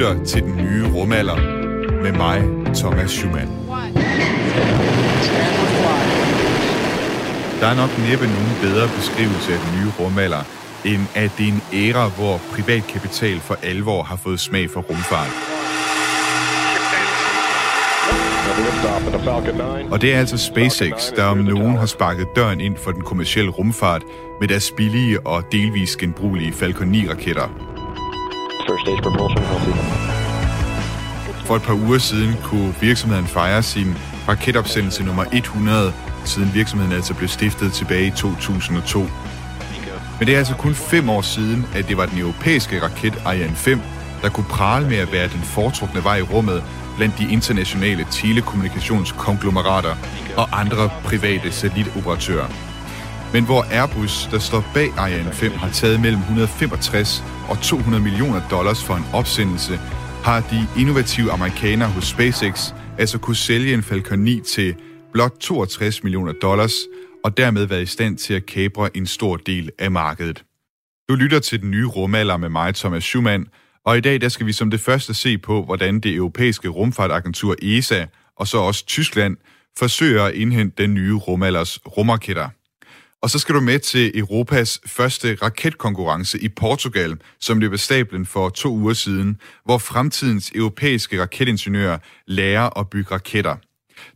lytter til den nye rumalder med mig, Thomas Schumann. Der er nok næppe nogen bedre beskrivelse af den nye rumalder, end at det er en æra, hvor privat kapital for alvor har fået smag for rumfart. Og det er altså SpaceX, der om nogen har sparket døren ind for den kommercielle rumfart med deres billige og delvis genbrugelige Falcon 9-raketter. For et par uger siden kunne virksomheden fejre sin raketopsendelse nummer 100, siden virksomheden altså blev stiftet tilbage i 2002. Men det er altså kun fem år siden, at det var den europæiske raket Ariane 5, der kunne prale med at være den foretrukne vej i rummet blandt de internationale telekommunikationskonglomerater og andre private satellitoperatører. Men hvor Airbus, der står bag Ariane 5, har taget mellem 165 og 200 millioner dollars for en opsendelse, har de innovative amerikanere hos SpaceX altså kunne sælge en Falcon 9 til blot 62 millioner dollars, og dermed været i stand til at kapre en stor del af markedet. Du lytter til den nye rumalder med mig, Thomas Schumann, og i dag der skal vi som det første se på, hvordan det europæiske rumfartagentur ESA og så også Tyskland forsøger at indhente den nye rumalders rumraketter. Og så skal du med til Europas første raketkonkurrence i Portugal, som løb af stablen for to uger siden, hvor fremtidens europæiske raketingeniører lærer at bygge raketter.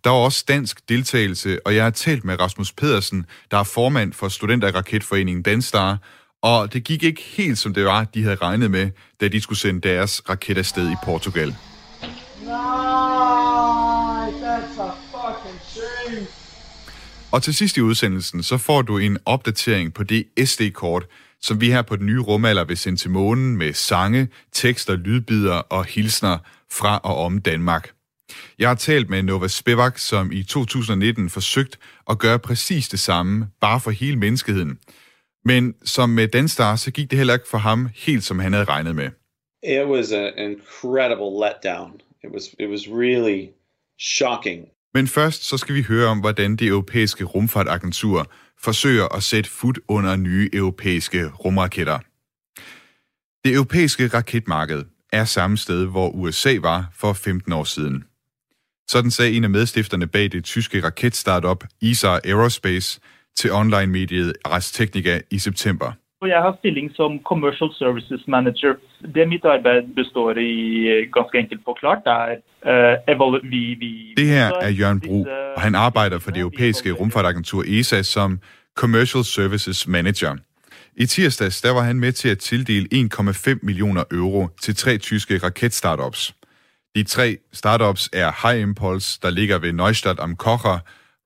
Der var også dansk deltagelse, og jeg har talt med Rasmus Pedersen, der er formand for Studenterraketforeningen Danstar, og det gik ikke helt som det var, de havde regnet med, da de skulle sende deres raket afsted i Portugal. Nej, that's a fucking shame. Og til sidst i udsendelsen, så får du en opdatering på det SD-kort, som vi her på den nye rumalder vil sende til månen med sange, tekster, lydbider og hilsner fra og om Danmark. Jeg har talt med Nova Spivak, som i 2019 forsøgt at gøre præcis det samme, bare for hele menneskeheden. Men som med Danstar, så gik det heller ikke for ham helt, som han havde regnet med. It was an incredible letdown. It was it was really shocking. Men først så skal vi høre om, hvordan det europæiske rumfartagentur forsøger at sætte fod under nye europæiske rumraketter. Det europæiske raketmarked er samme sted, hvor USA var for 15 år siden. Sådan sagde en af medstifterne bag det tyske raketstartup ISAR Aerospace til online-mediet Ars Technica i september. Og jeg har stilling som Commercial Services Manager. Det mitt arbeid består i, eh, ganske enkelt forklart, er uh, vi, vi... Det her er Jørgen Bro, og han arbejder for det europæiske rumfartagentur ESA som Commercial Services Manager. I tirsdags der var han med til at tildele 1,5 millioner euro til tre tyske raketstartups. De tre startups er High Impulse, der ligger ved Neustadt am Kocher,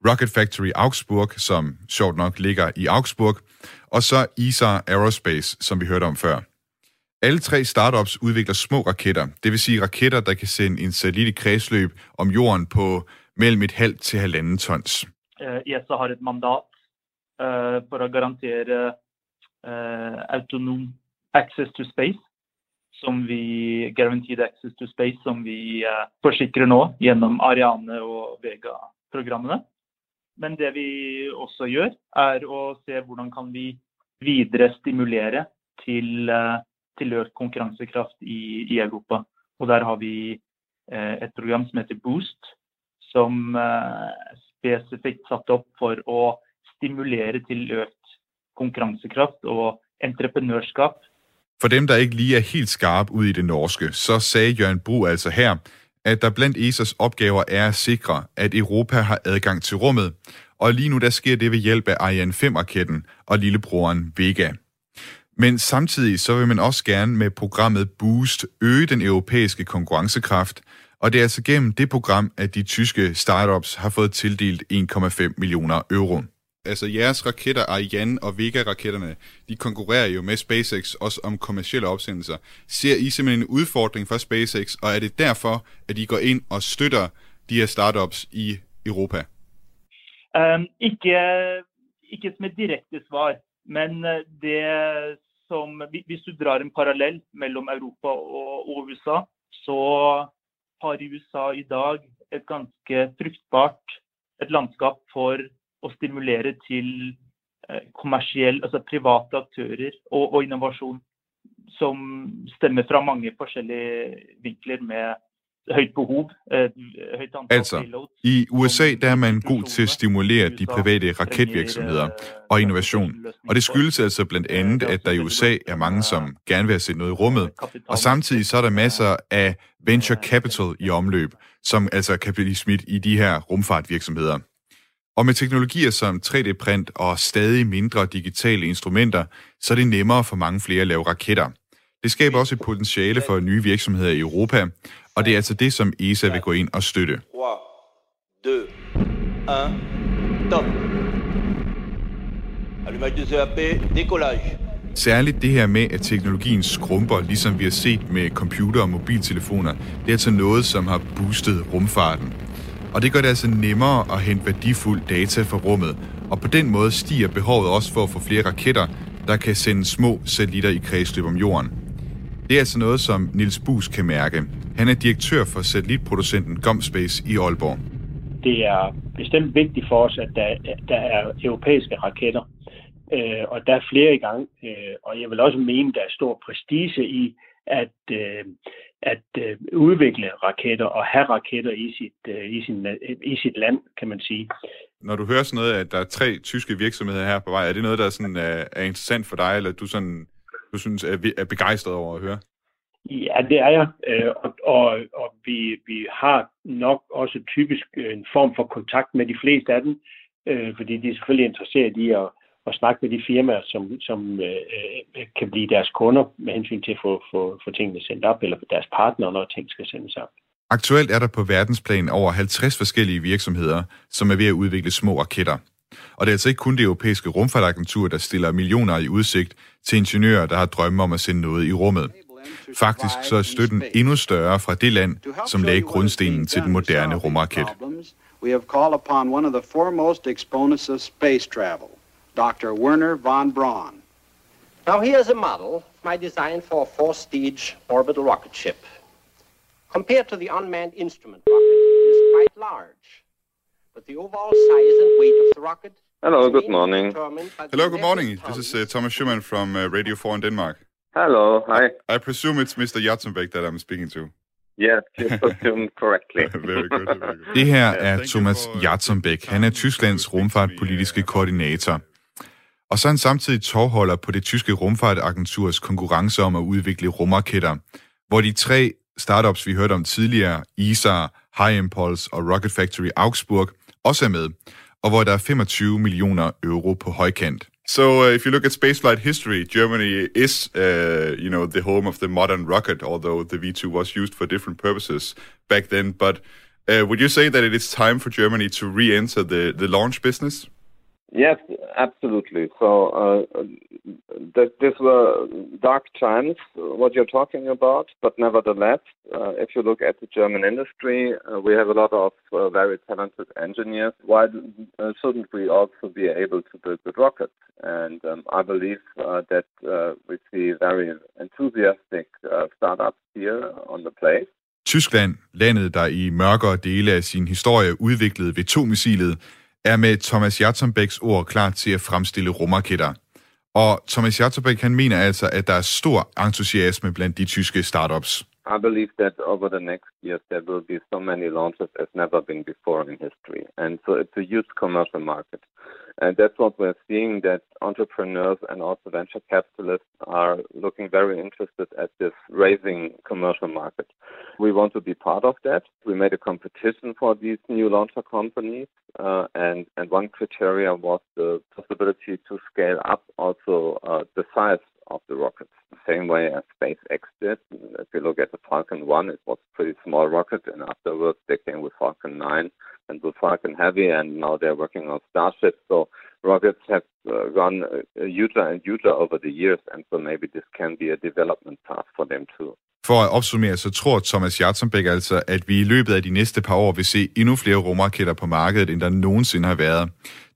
Rocket Factory Augsburg, som sjovt nok ligger i Augsburg, og så ISAR Aerospace, som vi hørte om før. Alle tre startups udvikler små raketter, det vil sige raketter, der kan sende en satellit i kredsløb om jorden på mellem et halvt til halvanden tons. Eh, uh, ESA har et mandat uh, for at garantere uh, autonom access to space, som vi guaranteed access to space, som vi uh, forsikrer nå gjennom Ariane og Vega-programmene. Men det vi også gjør, er å se hvordan kan vi videre stimulere til, eh, til økt konkurransekraft i, i, Europa. Og der har vi eh, et program som heter Boost, som eh, spesifikt satt opp for å stimulere til økt konkurransekraft og entreprenørskap. For dem, der ikke lige er helt skarpe ud i det norske, så sagde Jørgen Bru altså her, at der blandt ESA's opgaver er at sikre, at Europa har adgang til rummet, og lige nu der sker det ved hjælp af Ariane 5-raketten og lillebroren Vega. Men samtidig så vil man også gerne med programmet Boost øge den europæiske konkurrencekraft, og det er altså gennem det program, at de tyske startups har fået tildelt 1,5 millioner euro altså jeres raketter, Ariane og Vega-raketterne, de konkurrerer jo med SpaceX også om kommersielle opsendelser. Ser I simpelthen en udfordring for SpaceX, og er det derfor, at I går ind og støtter de her startups i Europa? Um, ikke, ikke som et direkte svar, men øh, det som, hvis du drar en parallell mellem Europa og, og USA, så har USA i dag et ganske fruktbart et landskap for å stimulere til eh, kommersiell, altså private aktører og, og innovasjon. som stemmer fra mange forskellige vinkler med højt behov. Et højt antal Altså, i USA der er man god til at stimulere de private raketvirksomheder og innovation. Og det skyldes altså blandt andet, at der i USA er mange, som gerne vil have set noget i rummet. Og samtidig så er der masser af venture capital i omløb, som altså kan blive smidt i de her rumfartvirksomheder. Og med teknologier som 3D-print og stadig mindre digitale instrumenter, så er det nemmere for mange flere at lave raketter. Det skaber også et potentiale for nye virksomheder i Europa, og det er altså det, som ESA vil gå ind og støtte. 3, 2, 1, top. Allumage de CAP, décollage. Særligt det her med, at teknologien skrumper, ligesom vi har set med computer og mobiltelefoner, det er altså noget, som har boostet rumfarten. Og det gør det altså nemmere at hente værdifuld data fra rummet, og på den måde stiger behovet også for at få flere raketter, der kan sende små satellitter i kredsløb om jorden. Det er altså noget, som Nils Bus kan mærke. Han er direktør for satellitproducenten Gomspace i Aalborg. Det er bestemt vigtigt for os, at der, der er europæiske raketter, øh, og der er flere i gang. Øh, og jeg vil også mene, der er stor prestige i at, øh, at øh, udvikle raketter og have raketter i sit, øh, i, sin, øh, i sit land, kan man sige. Når du hører sådan noget, at der er tre tyske virksomheder her på vej, er det noget, der sådan er, er interessant for dig, eller du, sådan, du synes er, er begejstret over at høre? Ja, det er jeg, øh, og, og, og vi, vi har nok også typisk en form for kontakt med de fleste af dem, øh, fordi de er selvfølgelig interesseret i at, at snakke med de firmaer, som, som øh, kan blive deres kunder med hensyn til at få, få, få tingene sendt op, eller deres partnere, når ting skal sendes op. Aktuelt er der på verdensplan over 50 forskellige virksomheder, som er ved at udvikle små raketter. Og det er altså ikke kun det europæiske rumfartagentur, der stiller millioner i udsigt til ingeniører, der har drømme om at sende noget i rummet. Faktisk så er støtten endnu større fra det land, som lagde grundstenen til den moderne rumraket. We have called upon one of the foremost exponents of space travel, Dr. Werner von Braun. Now here's a model of my design for a four-stage orbital rocket ship. Compared to the unmanned instrument rocket, it is quite large. But the overall size and weight of the rocket Hello, good morning. Hello, good morning. This is uh, Thomas Schumann from uh, Radio 4 in Denmark. Hello, hi. I presume it's Mr. Jatzenbeck that I'm speaking to. Yes, you assumed correctly. very good, very good. Det her er Thomas Jatzenbeck. Han er Tysklands rumfartpolitiske koordinator. Og så er han samtidig tovholder på det tyske rumfartagenturs konkurrence om at udvikle rumraketter, hvor de tre startups, vi hørte om tidligere, ISAR, High Impulse og Rocket Factory Augsburg, også er med, og hvor der er 25 millioner euro på højkant. So, uh, if you look at spaceflight history, Germany is, uh, you know, the home of the modern rocket, although the V2 was used for different purposes back then. But uh, would you say that it is time for Germany to re-enter the, the launch business? Yes, absolutely. So uh, th- these were dark times, what you're talking about, but nevertheless, uh, if you look at the German industry, uh, we have a lot of uh, very talented engineers. Why uh, shouldn't we also be able to build good rockets? And um, I believe uh, that uh, we see very enthusiastic uh, startups here on the place. Tyskland, landet der i mørkere dele af sin historie udviklede V2-missilet, er med Thomas Jatzenbecks ord klar til at fremstille rumraketter. Og Thomas Jatzenbeck, han mener altså, at der er stor entusiasme blandt de tyske startups. I believe that over the next years there will be so many launches as never been before in history. And so it's a huge commercial market. And that's what we're seeing that entrepreneurs and also venture capitalists are looking very interested at this raising commercial market. We want to be part of that. We made a competition for these new launcher companies. Uh, and, and one criteria was the possibility to scale up also uh, the size of the rockets, the same way as SpaceX did. If you look at the Falcon 1, it was a pretty small rocket, and afterwards they came with Falcon 9 and with Falcon Heavy, and now they're working on Starship. So rockets have uh, gone uh, huger and huger over the years, and so maybe this can be a development path for them too. For at opsummere, så tror Thomas Jartsenbæk altså, at vi i løbet af de næste par år vil se endnu flere rumraketter på markedet, end der nogensinde har været.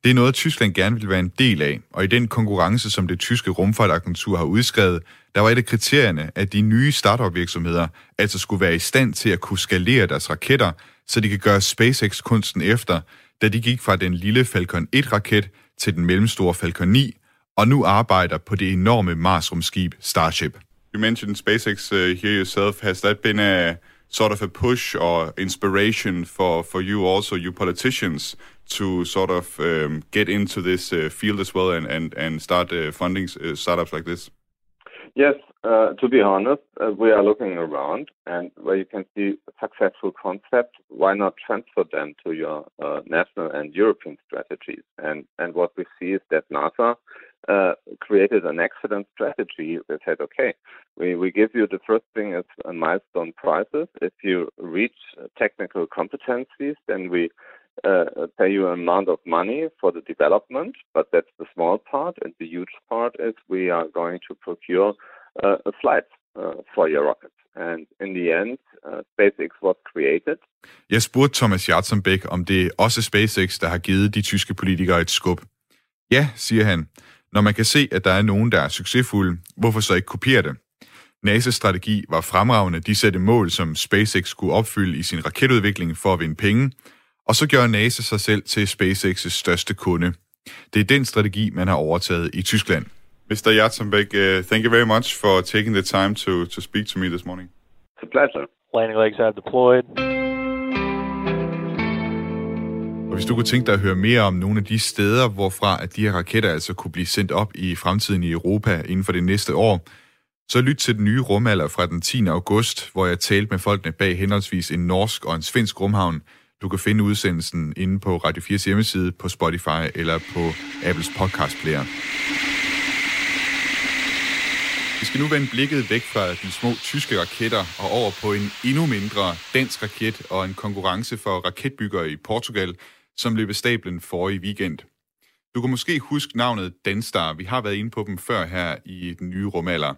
Det er noget, Tyskland gerne vil være en del af, og i den konkurrence, som det tyske rumfartagentur har udskrevet, der var et af kriterierne, at de nye startup-virksomheder altså skulle være i stand til at kunne skalere deres raketter, så de kan gøre SpaceX-kunsten efter, da de gik fra den lille Falcon 1-raket til den mellemstore Falcon 9, og nu arbejder på det enorme Mars-rumskib Starship. You mentioned SpaceX uh, here yourself. Has that been a sort of a push or inspiration for, for you also, you politicians, to sort of um, get into this uh, field as well and, and, and start uh, funding uh, startups like this? Yes, uh, to be honest, uh, we are looking around and where you can see successful concepts, why not transfer them to your uh, national and European strategies? And, and what we see is that NASA created an excellent strategy. They said, okay, we, we give you the first thing is a milestone prizes. If you reach technical competencies, then we uh, pay you an amount of money for the development, but that's the small part. And the huge part is we are going to procure uh, a flight uh, for your rocket. And in the end, uh, SpaceX was created. Jeg spurgte Thomas Jartsenbæk, om det er også SpaceX, der har givet de tyske politikere et skub. Ja, siger han. Når man kan se, at der er nogen, der er succesfulde, hvorfor så ikke kopiere det? NASA's strategi var fremragende. De satte mål, som SpaceX skulle opfylde i sin raketudvikling for at vinde penge, og så gjorde NASA sig selv til SpaceX' største kunde. Det er den strategi, man har overtaget i Tyskland. Mr. Jartsenbæk, uh, thank you very much for taking the time to, to speak to me this morning. It's a pleasure. Landing legs have deployed. Og hvis du kunne tænke dig at høre mere om nogle af de steder, hvorfra at de her raketter altså kunne blive sendt op i fremtiden i Europa inden for det næste år, så lyt til den nye rumalder fra den 10. august, hvor jeg talte med folkene bag henholdsvis en norsk og en svensk rumhavn. Du kan finde udsendelsen inde på Radio 4's hjemmeside, på Spotify eller på Apples podcast player. Vi skal nu vende blikket væk fra de små tyske raketter og over på en endnu mindre dansk raket og en konkurrence for raketbyggere i Portugal, som løb af stablen forrige weekend. Du kan måske huske navnet Danstar. Vi har været inde på dem før her i den nye rumalder.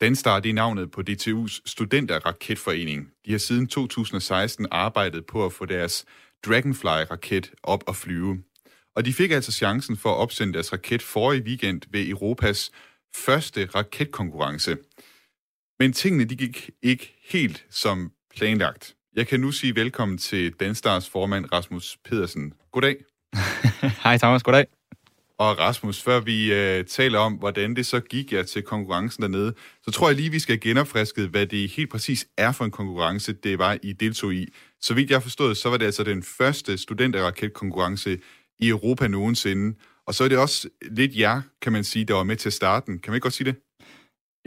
Danstar er navnet på DTU's studenterraketforening. De har siden 2016 arbejdet på at få deres Dragonfly-raket op at flyve. Og de fik altså chancen for at opsende deres raket forrige weekend ved Europas første raketkonkurrence. Men tingene de gik ikke helt som planlagt. Jeg kan nu sige velkommen til Danstars formand Rasmus Pedersen. Goddag. Hej Thomas, goddag. Og Rasmus, før vi øh, taler om, hvordan det så gik jer til konkurrencen dernede, så tror jeg lige, vi skal genopfriske, hvad det helt præcis er for en konkurrence, det var, I deltog i. Så vidt jeg forstod, så var det altså den første studenterraketkonkurrence i Europa nogensinde. Og så er det også lidt jer, kan man sige, der var med til starten. Kan man ikke godt sige det?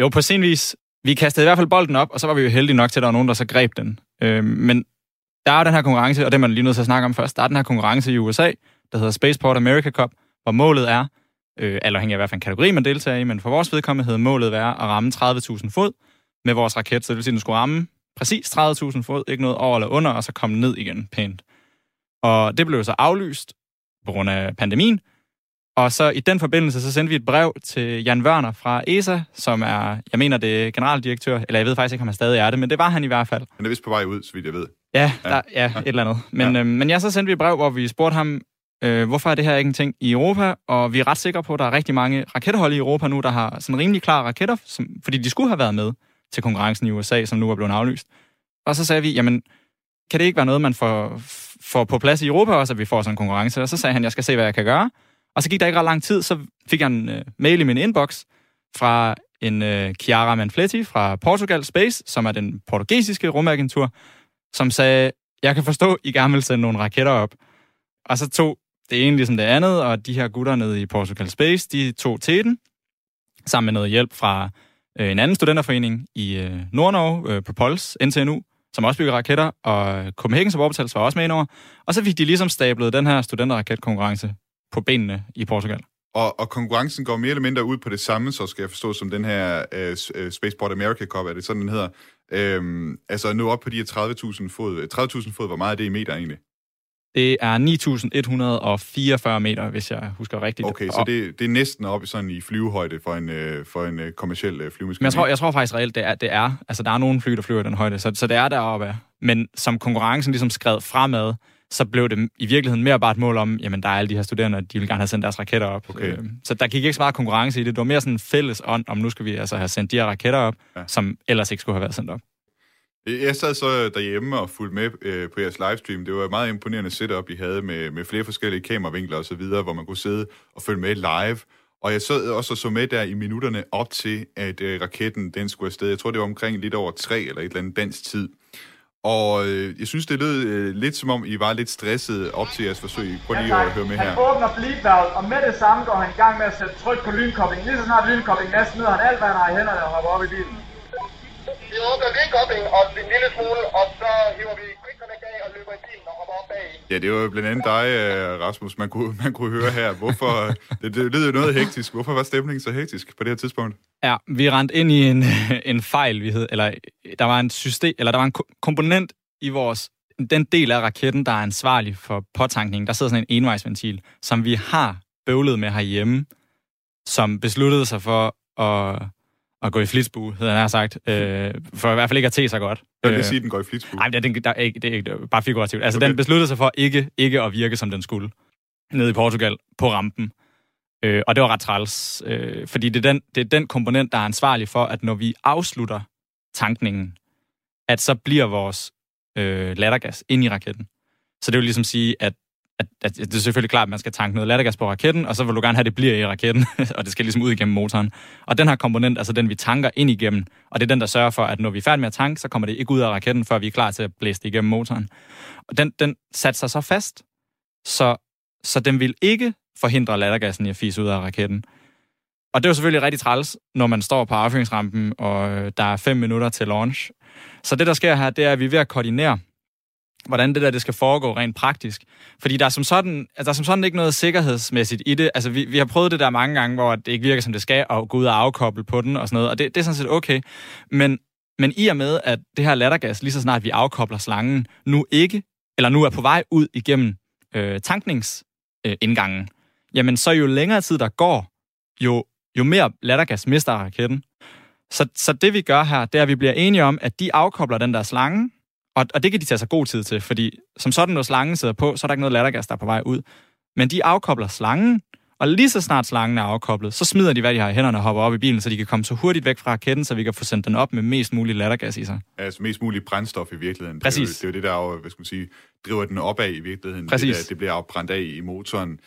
Jo, på sin vis. Vi kastede i hvert fald bolden op, og så var vi jo heldige nok til, at der var nogen, der så greb den. Øh, men der er den her konkurrence, og det man lige nødt til at snakke om først. Der er den her konkurrence i USA, der hedder Spaceport America Cup, hvor målet er, øh, alt afhængig af hvad for en kategori man deltager i, men for vores vedkommende hedder målet være at ramme 30.000 fod med vores raket. Så det vil sige, at den skulle ramme præcis 30.000 fod, ikke noget over eller under, og så komme ned igen pænt. Og det blev så aflyst på grund af pandemien, og så i den forbindelse, så sendte vi et brev til Jan Wørner fra ESA, som er, jeg mener, det er generaldirektør, eller jeg ved faktisk ikke, om han stadig er det, men det var han i hvert fald. Han er vist på vej ud, så vidt jeg ved. Ja, ja. Der, ja et eller andet. Men, ja. øh, men ja, så sendte vi et brev, hvor vi spurgte ham, øh, hvorfor er det her ikke en ting i Europa, og vi er ret sikre på, at der er rigtig mange rakethold i Europa nu, der har sådan rimelig klare raketter, som, fordi de skulle have været med til konkurrencen i USA, som nu er blevet aflyst. Og så sagde vi, jamen, kan det ikke være noget, man får, får på plads i Europa også, at vi får sådan en konkurrence? Og så sagde han, jeg skal se, hvad jeg kan gøre. Og så gik der ikke ret lang tid, så fik jeg en øh, mail i min inbox fra en øh, Chiara Manfletti fra Portugal Space, som er den portugisiske rumagentur, som sagde, jeg kan forstå, I gerne vil sende nogle raketter op. Og så tog det ene ligesom det andet, og de her gutter nede i Portugal Space, de tog til den, sammen med noget hjælp fra øh, en anden studenterforening i uh, Nordnorge, øh, på Pols, NTNU, som også bygger raketter, og øh, Copenhagen Suborbitals var også med indover. Og så fik de ligesom stablet den her studenterraketkonkurrence på benene i Portugal. Og, og konkurrencen går mere eller mindre ud på det samme, så skal jeg forstå, som den her øh, Spaceport America Cup, er det sådan, den hedder. Øhm, altså nu op på de her 30.000 fod. 30.000 fod, hvor meget er det i meter egentlig? Det er 9.144 meter, hvis jeg husker rigtigt. Okay, så det, det er næsten op sådan i flyvehøjde for en, øh, for en øh, kommersiel øh, flyvemaskine. Men jeg tror, jeg tror faktisk reelt, det er, det er. Altså, der er nogle fly, der flyver den højde, så, så det er deroppe. Men som konkurrencen ligesom skred fremad, så blev det i virkeligheden mere bare et mål om, jamen der er alle de her studerende, de vil gerne have sendt deres raketter op. Okay. Så der gik ikke så meget konkurrence i det. Det var mere sådan en fælles ånd, om nu skal vi altså have sendt de her raketter op, ja. som ellers ikke skulle have været sendt op. Jeg sad så derhjemme og fulgte med øh, på jeres livestream. Det var et meget imponerende setup, I havde med, med flere forskellige kameravinkler og så videre, hvor man kunne sidde og følge med live. Og jeg sad også og så med der i minutterne op til, at øh, raketten den skulle afsted. Jeg tror, det var omkring lidt over tre eller et eller andet dansk tid. Og øh, jeg synes, det lød øh, lidt som om, I var lidt stresset op til jeres forsøg. Prøv lige at høre med her. Han åbner bleedvalget, og med det samme går han i gang med at sætte tryk på lynkoblingen. Lige så snart lynkoblingen er, smider han alt, hvad han har i hænderne og hopper op i bilen. Vi åbner lynkoblingen og en lille smule, og så hiver vi quick connect af og løber i bilen og hopper op bag. Ja, det var jo blandt andet dig, øh, Rasmus, man kunne, man kunne høre her. Hvorfor, det, det lød jo noget hektisk. Hvorfor var stemningen så hektisk på det her tidspunkt? Ja, vi rendte ind i en, en fejl, vi hed, eller der var en system, eller der var en komponent i vores den del af raketten, der er ansvarlig for påtankningen, der sidder sådan en envejsventil, som vi har bøvlet med herhjemme, som besluttede sig for at, at gå i flitsbue, hedder han sagt, øh, for i hvert fald ikke at te sig godt. Jeg vil øh, sige, at den går i flitsbue. Nej, det, er, der, er ikke, det er ikke bare figurativt. Altså, okay. den besluttede sig for ikke, ikke at virke, som den skulle, nede i Portugal, på rampen. Øh, og det var ret træls, øh, fordi det er, den, det er den komponent, der er ansvarlig for, at når vi afslutter tankningen, at så bliver vores øh, lattergas ind i raketten. Så det vil ligesom sige, at, at, at det er selvfølgelig klart, at man skal tanke noget lattergas på raketten, og så vil du gerne have, at det bliver i raketten, og det skal ligesom ud igennem motoren. Og den her komponent, altså den, vi tanker ind igennem, og det er den, der sørger for, at når vi er færdige med at tanke, så kommer det ikke ud af raketten, før vi er klar til at blæse det igennem motoren. Og den, den satte sig så fast, så, så den vil ikke forhindre lattergassen i at fise ud af raketten. Og det er jo selvfølgelig rigtig træls, når man står på affyringsrampen, og øh, der er fem minutter til launch. Så det, der sker her, det er, at vi er ved at koordinere, hvordan det der det skal foregå rent praktisk. Fordi der er som sådan, altså, der er som sådan ikke noget sikkerhedsmæssigt i det. Altså, vi, vi har prøvet det der mange gange, hvor det ikke virker, som det skal, og gå ud og afkoble på den og sådan noget, og det, det er sådan set okay. Men, men i og med, at det her lattergas, lige så snart vi afkobler slangen, nu ikke, eller nu er på vej ud igennem øh, tankningsindgangen, øh, jamen så jo længere tid der går, jo, jo mere lattergas mister raketten. Så, så det vi gør her, det er, at vi bliver enige om, at de afkobler den der slange, og, og det kan de tage sig god tid til, fordi som sådan, når slangen sidder på, så er der ikke noget lattergas, der er på vej ud. Men de afkobler slangen, og lige så snart slangen er afkoblet, så smider de, hvad de har i hænderne og hopper op i bilen, så de kan komme så hurtigt væk fra raketten, så vi kan få sendt den op med mest mulig lattergas i sig. Altså mest mulig brændstof i virkeligheden. Præcis. Det er jo det, er jo det der hvad skal man sige, driver den opad i virkeligheden. Præcis. Det, der, det bliver afbrændt af i motoren.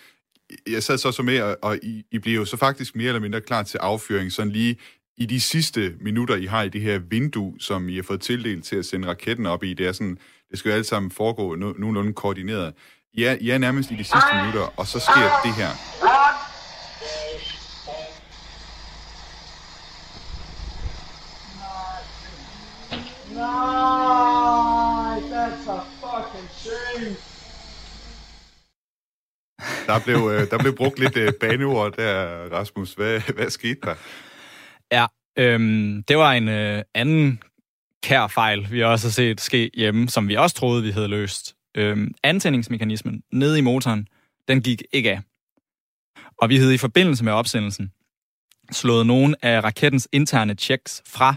Jeg sad så så med, og, og I, I bliver jo så faktisk mere eller mindre klar til affyring, sådan lige i de sidste minutter, I har i det her vindue, som I har fået tildelt til at sende raketten op i, det er sådan, det skal jo alt sammen foregå no- nogenlunde koordineret. I er, I er nærmest i de sidste minutter, og så sker det her. Nej, that's a fucking shame. Der blev, øh, der blev brugt lidt øh, baneord der, Rasmus. Hvad, hvad skete der? Ja, øhm, det var en øh, anden kær fejl, vi også har set ske hjemme, som vi også troede, vi havde løst. Øhm, antændingsmekanismen nede i motoren, den gik ikke af. Og vi havde i forbindelse med opsendelsen slået nogle af rakettens interne checks fra,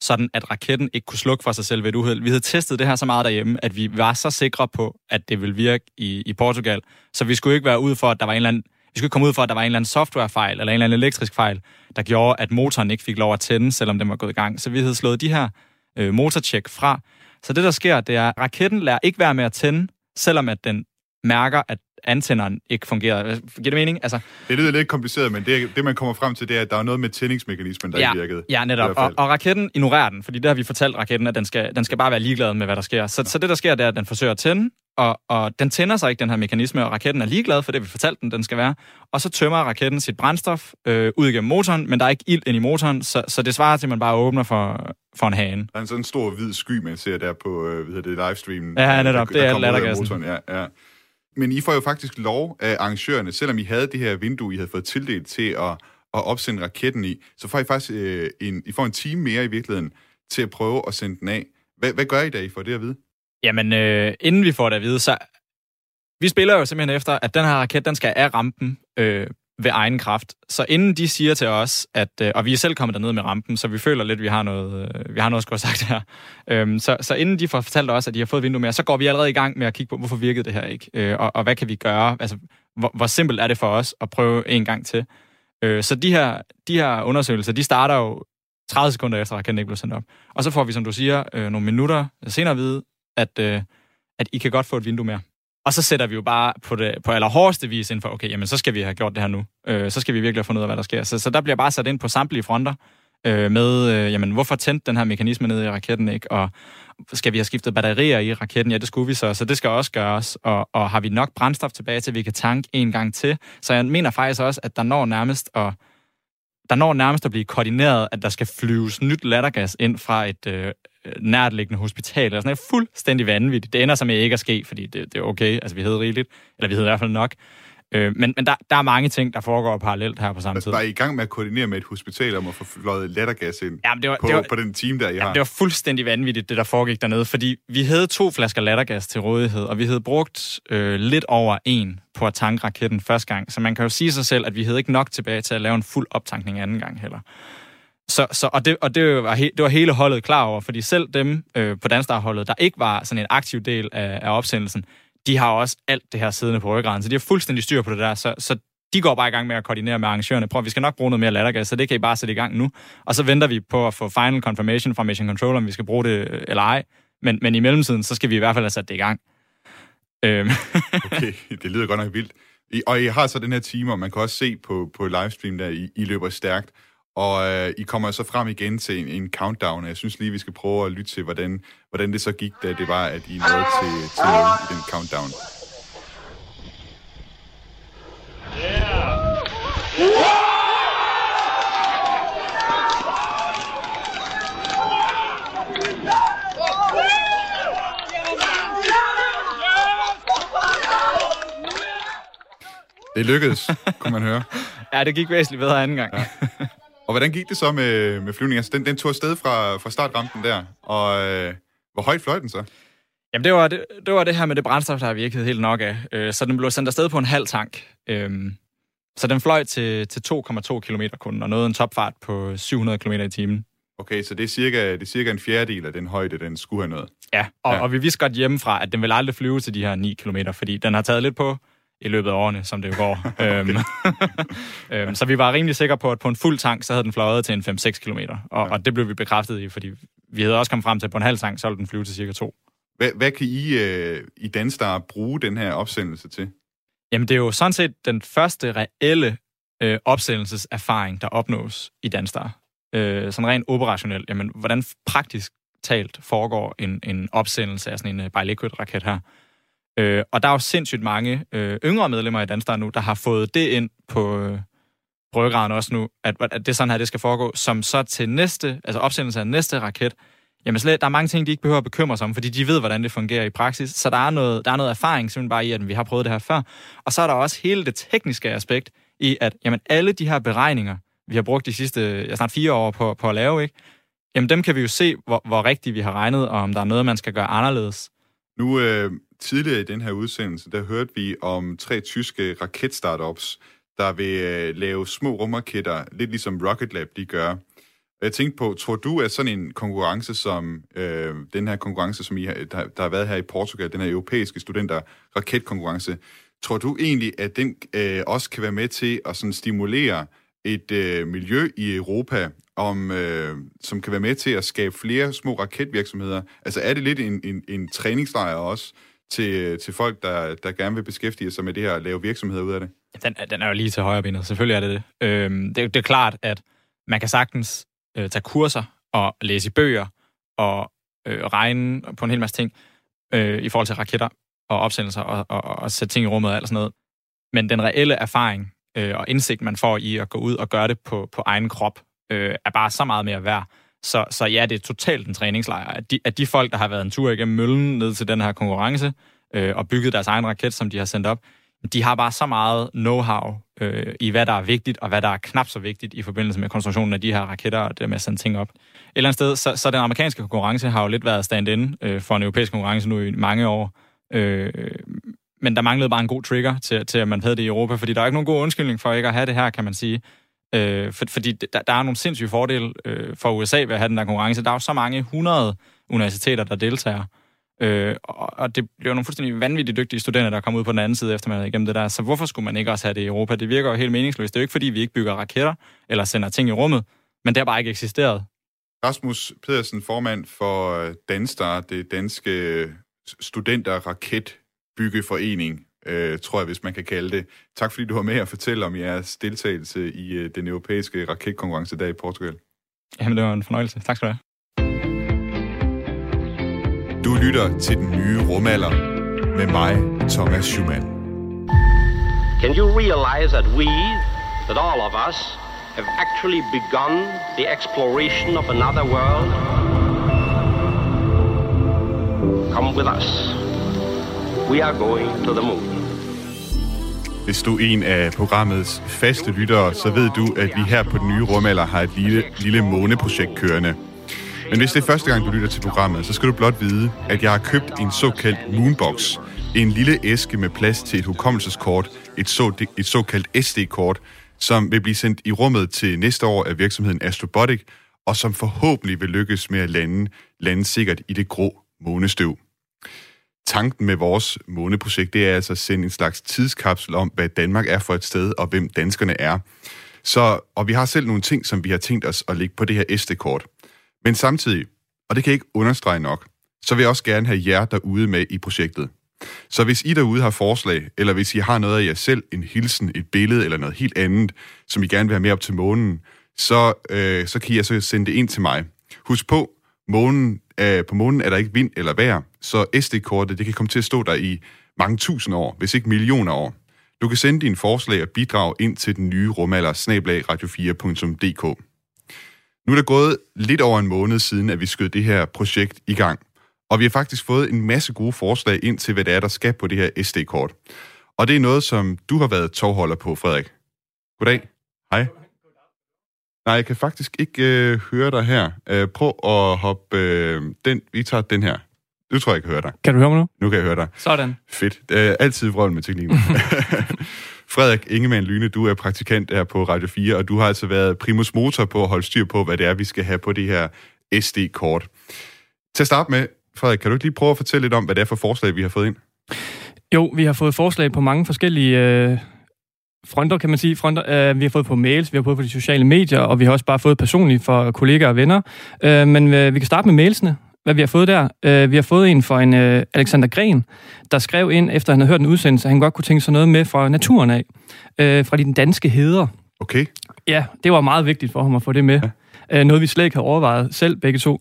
sådan at raketten ikke kunne slukke for sig selv ved et uheld. Vi havde testet det her så meget derhjemme, at vi var så sikre på, at det ville virke i, i Portugal. Så vi skulle ikke være ude for, at der var en eller anden vi skulle komme ud for, at der var en eller anden softwarefejl eller en eller anden elektrisk fejl, der gjorde, at motoren ikke fik lov at tænde, selvom den var gået i gang. Så vi havde slået de her øh, motorcheck fra. Så det, der sker, det er, at raketten lærer ikke være med at tænde, selvom at den mærker, at antænderen ikke fungerer. Giver det mening? Altså, det lyder lidt kompliceret, men det, det, man kommer frem til, det er, at der er noget med tændingsmekanismen, der ja, ikke virkede. Ja, netop. Og, og raketten ignorerer den, fordi det har vi fortalt raketten, at den skal, den skal bare være ligeglad med, hvad der sker. Så, så det, der sker, det er, at den forsøger at tænde, og, og den tænder sig ikke, den her mekanisme, og raketten er ligeglad for det, vi fortalte den, den skal være. Og så tømmer raketten sit brændstof øh, ud igennem motoren, men der er ikke ild ind i motoren, så, så det svarer til, at man bare åbner for, for en hane. Der er en sådan stor hvid sky, man ser der på øh, hvad det, livestreamen. Ja, netop. Der, det er lattergassen. Ja, ja. Men I får jo faktisk lov af arrangørerne, selvom I havde det her vindue, I havde fået tildelt til at, at opsende raketten i, så får I faktisk øh, en, I får en time mere i virkeligheden til at prøve at sende den af. Hvad, hvad gør I da, I får det at vide? Jamen, øh, inden vi får det at vide, så... Vi spiller jo simpelthen efter, at den her raket, den skal af rampen øh, ved egen kraft. Så inden de siger til os, at, øh, og vi er selv kommet derned med rampen, så vi føler lidt, at vi har noget, øh, vi har noget at skulle have sagt her. Øhm, så, så inden de får fortalt os, at de har fået vindue mere, så går vi allerede i gang med at kigge på, hvorfor virkede det her ikke, øh, og, og hvad kan vi gøre? Altså, hvor, hvor simpelt er det for os at prøve en gang til? Øh, så de her, de her undersøgelser, de starter jo 30 sekunder efter, at raketten ikke blev sendt op. Og så får vi, som du siger, øh, nogle minutter senere at vide, at, øh, at I kan godt få et vindue mere. Og så sætter vi jo bare på, det, på allerhårdeste vis ind for, okay, jamen så skal vi have gjort det her nu. Øh, så skal vi virkelig have fundet ud af, hvad der sker. Så, så der bliver bare sat ind på samtlige fronter øh, med, øh, jamen hvorfor tændte den her mekanisme ned i raketten ikke? Og skal vi have skiftet batterier i raketten? Ja, det skulle vi så, så det skal også gøres. Og, og har vi nok brændstof tilbage til, at vi kan tanke en gang til? Så jeg mener faktisk også, at der når nærmest at der når nærmest at blive koordineret, at der skal flyves nyt lattergas ind fra et øh, nærtliggende hospital. Eller sådan er fuldstændig vanvittigt. Det ender så med ikke at ske, fordi det, det er okay. Altså, vi hedder rigeligt. Eller vi hedder i hvert fald nok. Øh, men men der, der er mange ting, der foregår parallelt her på samme tid. Var I i gang med at koordinere med et hospital om at få fløjet lattergas ind Jamen, det var, på, det var, på den team, der I jamen, har? det var fuldstændig vanvittigt, det der foregik dernede, fordi vi havde to flasker lattergas til rådighed, og vi havde brugt øh, lidt over en på at tanke raketten første gang. Så man kan jo sige sig selv, at vi havde ikke nok tilbage til at lave en fuld optankning anden gang heller. Så, så, og det, og det, var he, det var hele holdet klar over, fordi selv dem øh, på Danstar-holdet, der ikke var sådan en aktiv del af, af opsendelsen, de har også alt det her siddende på ryggraden, så de har fuldstændig styr på det der, så, så de går bare i gang med at koordinere med arrangørerne. Prøv, vi skal nok bruge noget mere lattergas, så det kan I bare sætte i gang nu. Og så venter vi på at få final confirmation fra Mission Control, om vi skal bruge det øh, eller ej. Men, men i mellemtiden, så skal vi i hvert fald have sat det i gang. Øhm. okay, det lyder godt nok vildt. I, og I har så den her time, og man kan også se på, på livestream, der I, I løber stærkt. Og øh, I kommer så frem igen til en, en countdown, og jeg synes lige, vi skal prøve at lytte til, hvordan, hvordan det så gik, da det var, at I nåede til, til den countdown. Det lykkedes, kunne man høre. ja, det gik væsentligt bedre anden gang. Ja. Og hvordan gik det så med, med flyvningen? Altså, den, den tog afsted fra, fra startrampen der, og øh, hvor højt fløj den så? Jamen, det var det, det var det her med det brændstof, der har virket helt nok af. Øh, så den blev sendt afsted på en halv tank. Øh, så den fløj til, til 2,2 km kun, og nåede en topfart på 700 km i timen. Okay, så det er, cirka, det er cirka en fjerdedel af den højde, den skulle have nået. Ja, og, ja. og vi vidste godt hjemmefra, at den vil aldrig flyve til de her 9 km, fordi den har taget lidt på i løbet af årene, som det jo går. øhm, øhm, så vi var rimelig sikre på, at på en fuld tank, så havde den fløjet til en 5-6 km. Og, ja. og det blev vi bekræftet i, fordi vi havde også kommet frem til, at på en halv tank, så ville den flyve til cirka 2. Hvad, hvad kan I øh, i Danstar bruge den her opsendelse til? Jamen, det er jo sådan set den første reelle øh, opsendelseserfaring, der opnås i Danstar. Øh, sådan rent operationelt. Jamen, hvordan praktisk talt foregår en, en opsendelse af sådan en uh, bi-liquid-raket her? Øh, og der er jo sindssygt mange øh, yngre medlemmer i Danstar nu, der har fået det ind på øh, bryggraden også nu, at, at det er sådan her, det skal foregå, som så til næste, altså opsendelse af næste raket, jamen slet, der er mange ting, de ikke behøver at bekymre sig om, fordi de ved, hvordan det fungerer i praksis. Så der er noget, der er noget erfaring simpelthen bare i, at vi har prøvet det her før. Og så er der også hele det tekniske aspekt i, at jamen, alle de her beregninger, vi har brugt de sidste ja, snart fire år på, på at lave, ikke? Jamen dem kan vi jo se, hvor, hvor rigtigt vi har regnet, og om der er noget, man skal gøre anderledes. Nu øh, tidligere i den her udsendelse, der hørte vi om tre tyske raketstartups, der vil øh, lave små rumraketter, lidt ligesom Rocket Lab de gør. Jeg tænkte på, tror du, at sådan en konkurrence som øh, den her konkurrence, som I har, der, der har været her i Portugal, den her europæiske studenter raketkonkurrence, tror du egentlig, at den øh, også kan være med til at sådan stimulere et øh, miljø i Europa, om, øh, som kan være med til at skabe flere små raketvirksomheder? Altså er det lidt en, en, en træningslejr også til, til folk, der, der gerne vil beskæftige sig med det her og lave virksomheder ud af det? Den, den er jo lige til højre benet, selvfølgelig er det det. Øhm, det. Det er klart, at man kan sagtens øh, tage kurser og læse i bøger og øh, regne på en hel masse ting øh, i forhold til raketter og opsendelser og, og, og sætte ting i rummet og alt sådan noget. Men den reelle erfaring øh, og indsigt, man får i at gå ud og gøre det på, på egen krop, øh, er bare så meget mere værd. Så, så ja, det er totalt en træningslejr. At de, at de folk, der har været en tur igennem møllen ned til den her konkurrence, øh, og bygget deres egen raket, som de har sendt op, de har bare så meget know-how øh, i, hvad der er vigtigt, og hvad der er knap så vigtigt i forbindelse med konstruktionen af de her raketter, og det med at sende ting op. Et eller andet sted, så, så den amerikanske konkurrence har jo lidt været stand-in øh, for en europæisk konkurrence nu i mange år. Øh, men der manglede bare en god trigger til, til, at man havde det i Europa, fordi der er ikke nogen god undskyldning for ikke at have det her, kan man sige. Øh, for, fordi der, der er nogle sindssyge fordele øh, for USA ved at have den der konkurrence. Der er jo så mange hundrede universiteter, der deltager. Øh, og, og det bliver nogle fuldstændig vanvittigt dygtige studenter, der kommer ud på den anden side, efter man har igennem det der. Så hvorfor skulle man ikke også have det i Europa? Det virker jo helt meningsløst. Det er jo ikke, fordi vi ikke bygger raketter eller sender ting i rummet, men det har bare ikke eksisteret. Rasmus Pedersen, formand for øh, Danstar, det danske øh, studenter-raketbyggeforening øh, tror jeg, hvis man kan kalde det. Tak fordi du var med og fortælle om jeres deltagelse i øh, den europæiske raketkonkurrence der i Portugal. Jamen, det var en fornøjelse. Tak skal du have. Du lytter til den nye rumalder med mig, Thomas Schumann. Can you realize that we, that all of us, have actually begun the exploration of another world? Come with us. We are going to the moon. Hvis du er en af programmets faste lyttere, så ved du, at vi her på den nye rumalder har et lille, lille måneprojekt kørende. Men hvis det er første gang, du lytter til programmet, så skal du blot vide, at jeg har købt en såkaldt Moonbox. En lille æske med plads til et hukommelseskort, et, så, et såkaldt SD-kort, som vil blive sendt i rummet til næste år af virksomheden Astrobotic, og som forhåbentlig vil lykkes med at lande, lande sikkert i det grå månestøv. Tanken med vores måneprojekt, det er altså at sende en slags tidskapsel om, hvad Danmark er for et sted, og hvem danskerne er. Så, og vi har selv nogle ting, som vi har tænkt os at lægge på det her SD-kort. Men samtidig, og det kan jeg ikke understrege nok, så vil jeg også gerne have jer derude med i projektet. Så hvis I derude har forslag, eller hvis I har noget af jer selv, en hilsen, et billede eller noget helt andet, som I gerne vil have med op til månen, så, øh, så kan I altså sende det ind til mig. Husk på, månen, øh, på månen er der ikke vind eller vejr, så SD-kortet det kan komme til at stå der i mange tusind år, hvis ikke millioner år. Du kan sende dine forslag og bidrag ind til den nye rumalder snablag radio4.dk. Nu er der gået lidt over en måned siden, at vi skød det her projekt i gang. Og vi har faktisk fået en masse gode forslag ind til, hvad det er, der skal på det her SD-kort. Og det er noget, som du har været tovholder på, Frederik. Goddag. Hej. Nej, jeg kan faktisk ikke øh, høre dig her. Øh, prøv at hoppe... Øh, den, vi tager den her. Nu tror jeg, jeg kan høre dig. Kan du høre mig nu? Nu kan jeg høre dig. Sådan. Fedt. Øh, altid vrøvl med teknikken. Frederik Ingemann Lyne, du er praktikant her på Radio 4, og du har altså været primus motor på at holde styr på, hvad det er, vi skal have på det her SD-kort. Til at starte med, Frederik, kan du ikke lige prøve at fortælle lidt om, hvad det er for forslag, vi har fået ind? Jo, vi har fået forslag på mange forskellige øh, fronter, kan man sige. Fronter, øh, vi har fået på mails, vi har fået på de sociale medier, og vi har også bare fået personligt fra kollegaer og venner. Øh, men øh, vi kan starte med mailsene, hvad vi har fået der. Øh, vi har fået en fra en øh, Alexander Gren, der skrev ind, efter han havde hørt en udsendelse, at han godt kunne tænke sig noget med fra naturen af. Øh, fra de danske heder. Okay. Ja, det var meget vigtigt for ham at få det med. Ja. Øh, noget, vi slet ikke havde overvejet selv, begge to.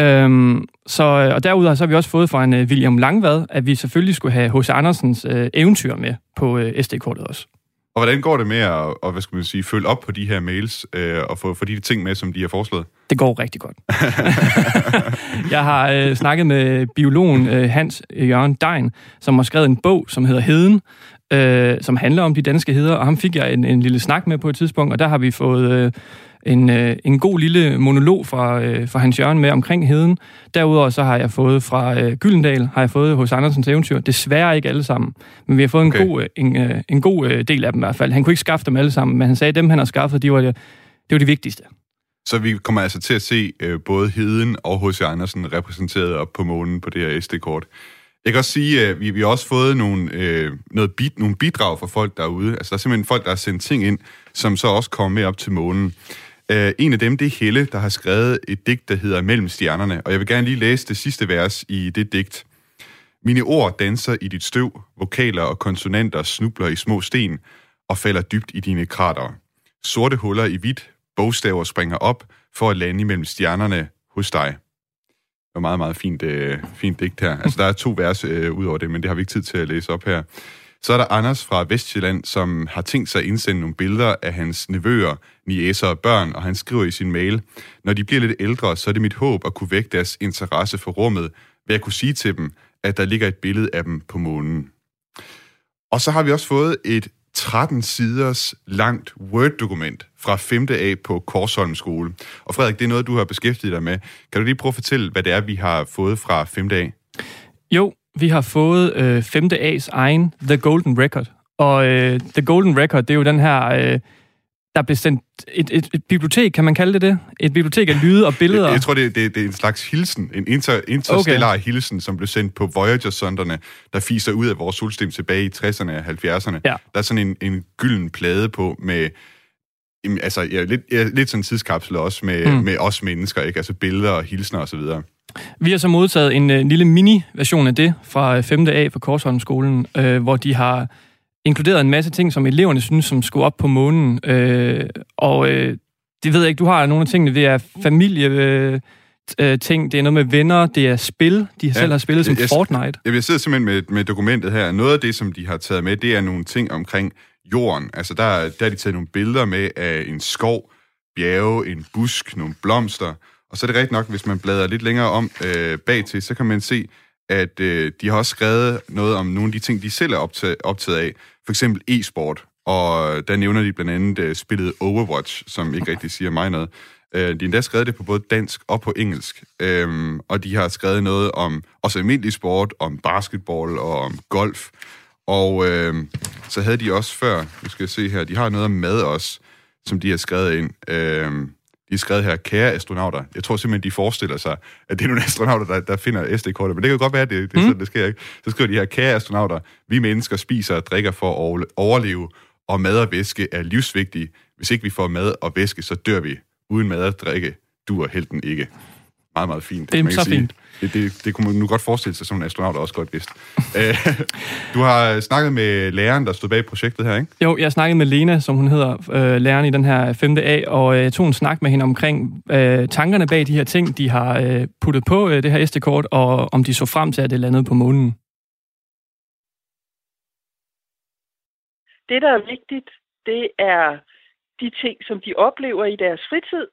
Øhm, så, og derudover så har vi også fået fra en uh, William Langvad, at vi selvfølgelig skulle have H.C. Andersens uh, eventyr med på uh, SD-kortet også. Og hvordan går det med at og, hvad skal man sige, følge op på de her mails øh, og få, få de ting med, som de har foreslået? Det går rigtig godt. jeg har øh, snakket med biologen øh, Hans Jørgen Dein, som har skrevet en bog, som hedder Heden, øh, som handler om de danske heder, og ham fik jeg en, en lille snak med på et tidspunkt, og der har vi fået... Øh, en, øh, en god lille monolog fra, øh, fra Hans Jørgen med omkring heden. Derudover så har jeg fået fra øh, Gyldendal, har jeg fået hos Andersens eventyr. Desværre ikke alle sammen, men vi har fået en okay. god, øh, en, øh, en god øh, del af dem i hvert fald. Han kunne ikke skaffe dem alle sammen, men han sagde, at dem han har skaffet, de var det, det var det vigtigste. Så vi kommer altså til at se øh, både Heden og H.C. Andersen repræsenteret op på månen på det her SD-kort. Jeg kan også sige, at vi, vi har også fået nogle, øh, noget bit, nogle bidrag fra folk derude. Altså, der er simpelthen folk, der har sendt ting ind, som så også kommer med op til månen. Uh, en af dem, det er Helle, der har skrevet et digt, der hedder Mellem stjernerne, og jeg vil gerne lige læse det sidste vers i det digt. Mine ord danser i dit støv, vokaler og konsonanter snubler i små sten og falder dybt i dine krater. Sorte huller i hvidt, bogstaver springer op for at lande imellem stjernerne hos dig. Det var meget, meget fint, øh, fint digt her. Altså, der er to vers øh, ud over det, men det har vi ikke tid til at læse op her. Så er der Anders fra Vestjylland, som har tænkt sig at indsende nogle billeder af hans nevøer, niæser og børn, og han skriver i sin mail, når de bliver lidt ældre, så er det mit håb at kunne vække deres interesse for rummet, ved at kunne sige til dem, at der ligger et billede af dem på månen. Og så har vi også fået et 13 siders langt Word-dokument fra 5. A på Korsholm skole. Og Frederik, det er noget, du har beskæftiget dig med. Kan du lige prøve at fortælle, hvad det er, vi har fået fra 5. A? Jo, vi har fået øh, 5. A's egen The Golden Record. Og øh, The Golden Record, det er jo den her... Øh, der blev sendt et, et, et bibliotek, kan man kalde det det? Et bibliotek af lyde og billeder. Jeg, jeg tror, det, det, det er en slags hilsen, en inter, interstellar okay. hilsen, som blev sendt på Voyager-sonderne, der fiser ud af vores solsystem tilbage i 60'erne og 70'erne. Ja. Der er sådan en, en gylden plade på med Jamen, altså, ja, lidt, ja, lidt sådan en tidskapsel også med, Mm. med os mennesker, ikke? Altså billeder og hilsner og så videre. Vi har så modtaget en øh, lille mini-version af det fra øh, 5. A på Korsholmskolen, øh, hvor de har inkluderet en masse ting, som eleverne synes, som skulle op på månen. Øh, og øh, det ved jeg ikke, du har nogle af tingene. Det er familie... Øh, øh, ting, det er noget med venner, det er spil, de ja, selv har spillet som jeg, Fortnite. Jeg, jeg sidder simpelthen med, med dokumentet her. Noget af det, som de har taget med, det er nogle ting omkring jorden. Altså, der, der har de taget nogle billeder med af en skov, bjerge, en busk, nogle blomster. Og så er det rigtigt nok, hvis man bladrer lidt længere om øh, bag til, så kan man se, at øh, de har også skrevet noget om nogle af de ting, de selv er optaget, optaget af. For eksempel e-sport. Og der nævner de blandt andet øh, spillet Overwatch, som ikke rigtig siger mig noget. Øh, de har endda skrevet det på både dansk og på engelsk. Øhm, og de har skrevet noget om også almindelig sport, om basketball og om golf. Og øh, så havde de også før, nu skal jeg se her, de har noget om mad også, som de har skrevet ind. Øh, de har skrevet her, kære astronauter. Jeg tror simpelthen, de forestiller sig, at det er nogle astronauter, der, der finder SD-kortet. Men det kan godt være, at det, det er sådan, det sker ikke. Så skriver de her, kære astronauter, vi mennesker spiser og drikker for at overle- overleve, og mad og væske er livsvigtige. Hvis ikke vi får mad og væske, så dør vi. Uden mad og drikke, duer helten ikke. Meget, meget fint. Det er man så fint. Det, det, det kunne man nu godt forestille sig, som en astronaut også godt vidste. Øh, du har snakket med læreren, der stod bag projektet her, ikke? Jo, jeg snakkede med Lena, som hun hedder, øh, læreren i den her 5. A, og øh, jeg tog en snak med hende omkring øh, tankerne bag de her ting, de har øh, puttet på øh, det her SD-kort, og om de så frem til, at det landede på månen. Det, der er vigtigt, det er de ting, som de oplever i deres fritid.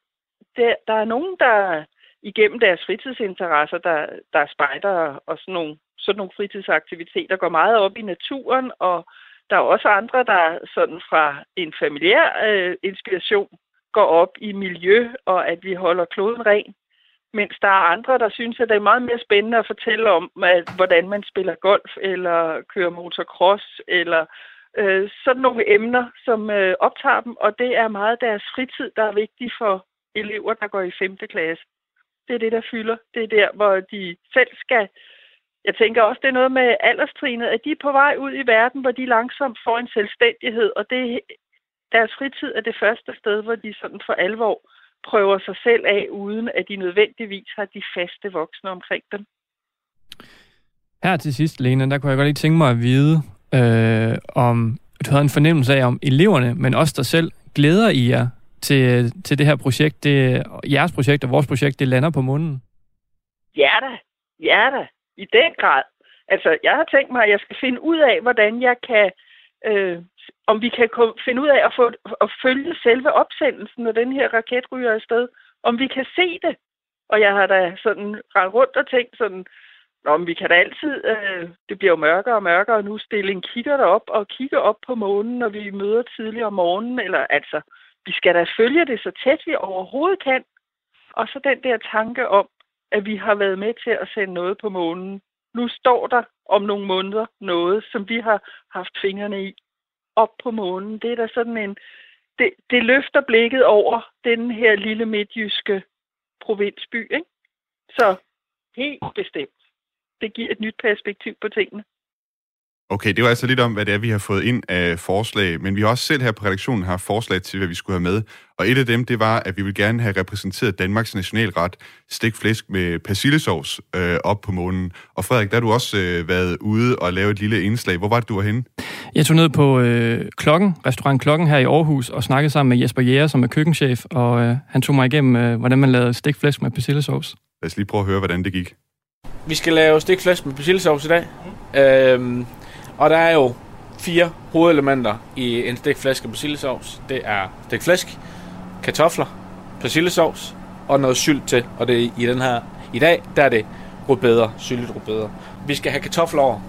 Der, der er nogen, der igennem deres fritidsinteresser, der, der er spejder og sådan nogle, sådan nogle fritidsaktiviteter, går meget op i naturen, og der er også andre, der sådan fra en familiær øh, inspiration går op i miljø, og at vi holder kloden ren. Mens der er andre, der synes, at det er meget mere spændende at fortælle om, at, hvordan man spiller golf, eller kører motocross, eller øh, sådan nogle emner, som øh, optager dem, og det er meget deres fritid, der er vigtig for elever, der går i 5. klasse. Det er det, der fylder. Det er der, hvor de selv skal... Jeg tænker også, det er noget med alderstrinet, at de er på vej ud i verden, hvor de langsomt får en selvstændighed, og det, deres fritid er det første sted, hvor de sådan for alvor prøver sig selv af, uden at de nødvendigvis har de faste voksne omkring dem. Her til sidst, Lena, der kunne jeg godt lige tænke mig at vide, øh, om du havde en fornemmelse af, om eleverne, men også dig selv, glæder I jer til, til det her projekt, det, jeres projekt og vores projekt, det lander på munden? Ja da, ja da, i den grad. Altså, jeg har tænkt mig, at jeg skal finde ud af, hvordan jeg kan, øh, om vi kan finde ud af at, få, at følge selve opsendelsen, når den her raket ryger afsted. Om vi kan se det. Og jeg har da sådan rendt rundt og tænkt sådan, Nå, men vi kan da altid, øh, det bliver jo mørkere og mørkere, og nu stille en kigger derop og kigge op på månen, når vi møder tidligere om morgenen, eller altså, vi skal da følge det så tæt vi overhovedet kan. Og så den der tanke om, at vi har været med til at sende noget på månen. Nu står der om nogle måneder noget, som vi har haft fingrene i, op på månen. Det er da sådan en, det, det løfter blikket over den her lille midtjyske provinsby, ikke? Så helt bestemt. Det giver et nyt perspektiv på tingene. Okay, det var altså lidt om, hvad det er, vi har fået ind af forslag, men vi har også selv her på redaktionen haft forslag til, hvad vi skulle have med. Og et af dem, det var, at vi vil gerne have repræsenteret Danmarks nationalret, stik flæsk med persillesovs øh, op på månen. Og Frederik, der har du også øh, været ude og lave et lille indslag. Hvor var det, du var henne? Jeg tog ned på øh, Klokken, restaurant Klokken her i Aarhus, og snakkede sammen med Jesper Jæger, som er køkkenchef, og øh, han tog mig igennem, øh, hvordan man lavede stik flæsk med persillesovs. Lad os lige prøve at høre, hvordan det gik. Vi skal lave stikflæsk med persillesovs i dag. Øhm, og der er jo fire hovedelementer i en stikflæsk med persillesovs. Det er stikflæsk, kartofler, persillesovs og noget sylt til. Og det er i den her i dag, der er det rødbeder, syltet rødbeder. Vi skal have kartofler over.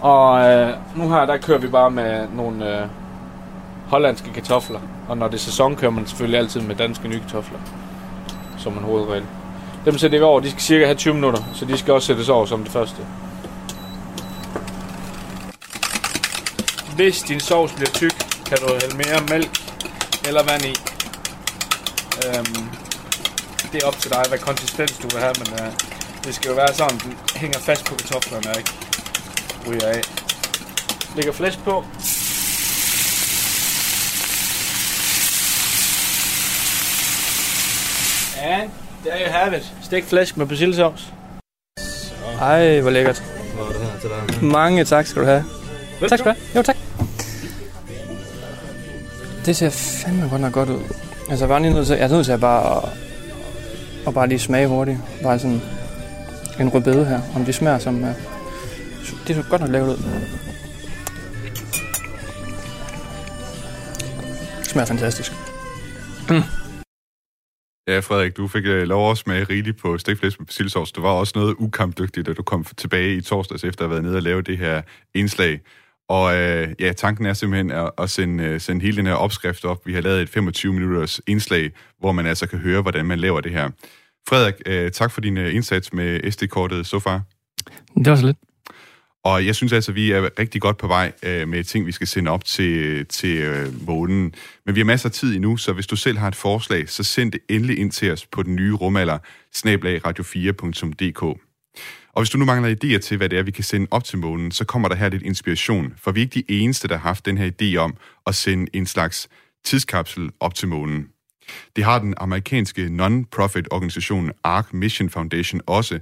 Og øh, nu her, der kører vi bare med nogle øh, hollandske kartofler. Og når det er sæson, kører man selvfølgelig altid med danske nye kartofler. Som en hovedregel. Dem sætter vi over, de skal cirka have 20 minutter, så de skal også sættes over som det første. Hvis din sovs bliver tyk, kan du hælde mere mælk eller vand i. Øhm, det er op til dig, hvad konsistens du vil have, men øh, det skal jo være sådan, den hænger fast på kartoflerne og ikke ryger af. Lægger flæsk på. And there you have it. Stegt flæsk med persillesauce. Ej, hvor lækkert. Hvor er det her til dig? Mange tak skal du have. Tak skal du have. Jo, tak. Det ser fandme godt nok godt ud. Altså, jeg var lige nødt til, jeg er nødt til at bare, at, at bare lige smage hurtigt. Bare sådan en rødbede her, om de smager som... Uh, det så godt nok lavet ud. Det smager fantastisk. Mm. Ja, Frederik, du fik øh, lov at smage rigeligt på stikflæs med persillesauce. Det var også noget ukampdygtigt, da du kom tilbage i torsdags, efter at have været nede og lave det her indslag. Og øh, ja, tanken er simpelthen at, at sende, øh, sende hele den her opskrift op. Vi har lavet et 25 minutters indslag, hvor man altså kan høre, hvordan man laver det her. Frederik, øh, tak for din øh, indsats med SD-kortet så far. Det var så lidt. Og jeg synes altså, vi er rigtig godt på vej øh, med ting, vi skal sende op til, til øh, månen. Men vi har masser af tid endnu, så hvis du selv har et forslag, så send det endelig ind til os på den nye rumalder, snablagradio4.dk. Og hvis du nu mangler idéer til, hvad det er, vi kan sende op til månen, så kommer der her lidt inspiration. For vi er ikke de eneste, der har haft den her idé om at sende en slags tidskapsel op til månen. Det har den amerikanske non-profit organisation Ark Mission Foundation også,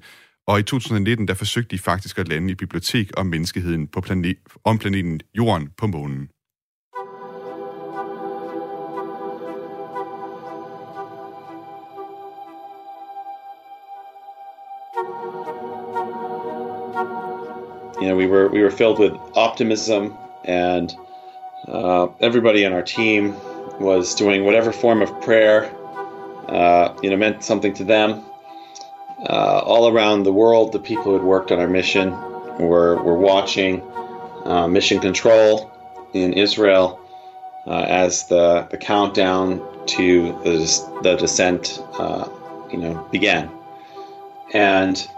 og i 2019, der forsøgte de faktisk at lande i bibliotek om menneskeheden på planet, om planeten Jorden på månen. You know, we were we were filled with optimism, and uh, everybody on our team was doing whatever form of prayer, uh, you know, meant something to them. Uh, all around the world, the people who had worked on our mission were, were watching uh, mission control in Israel uh, as the, the countdown to the, the descent, uh, you know, began. And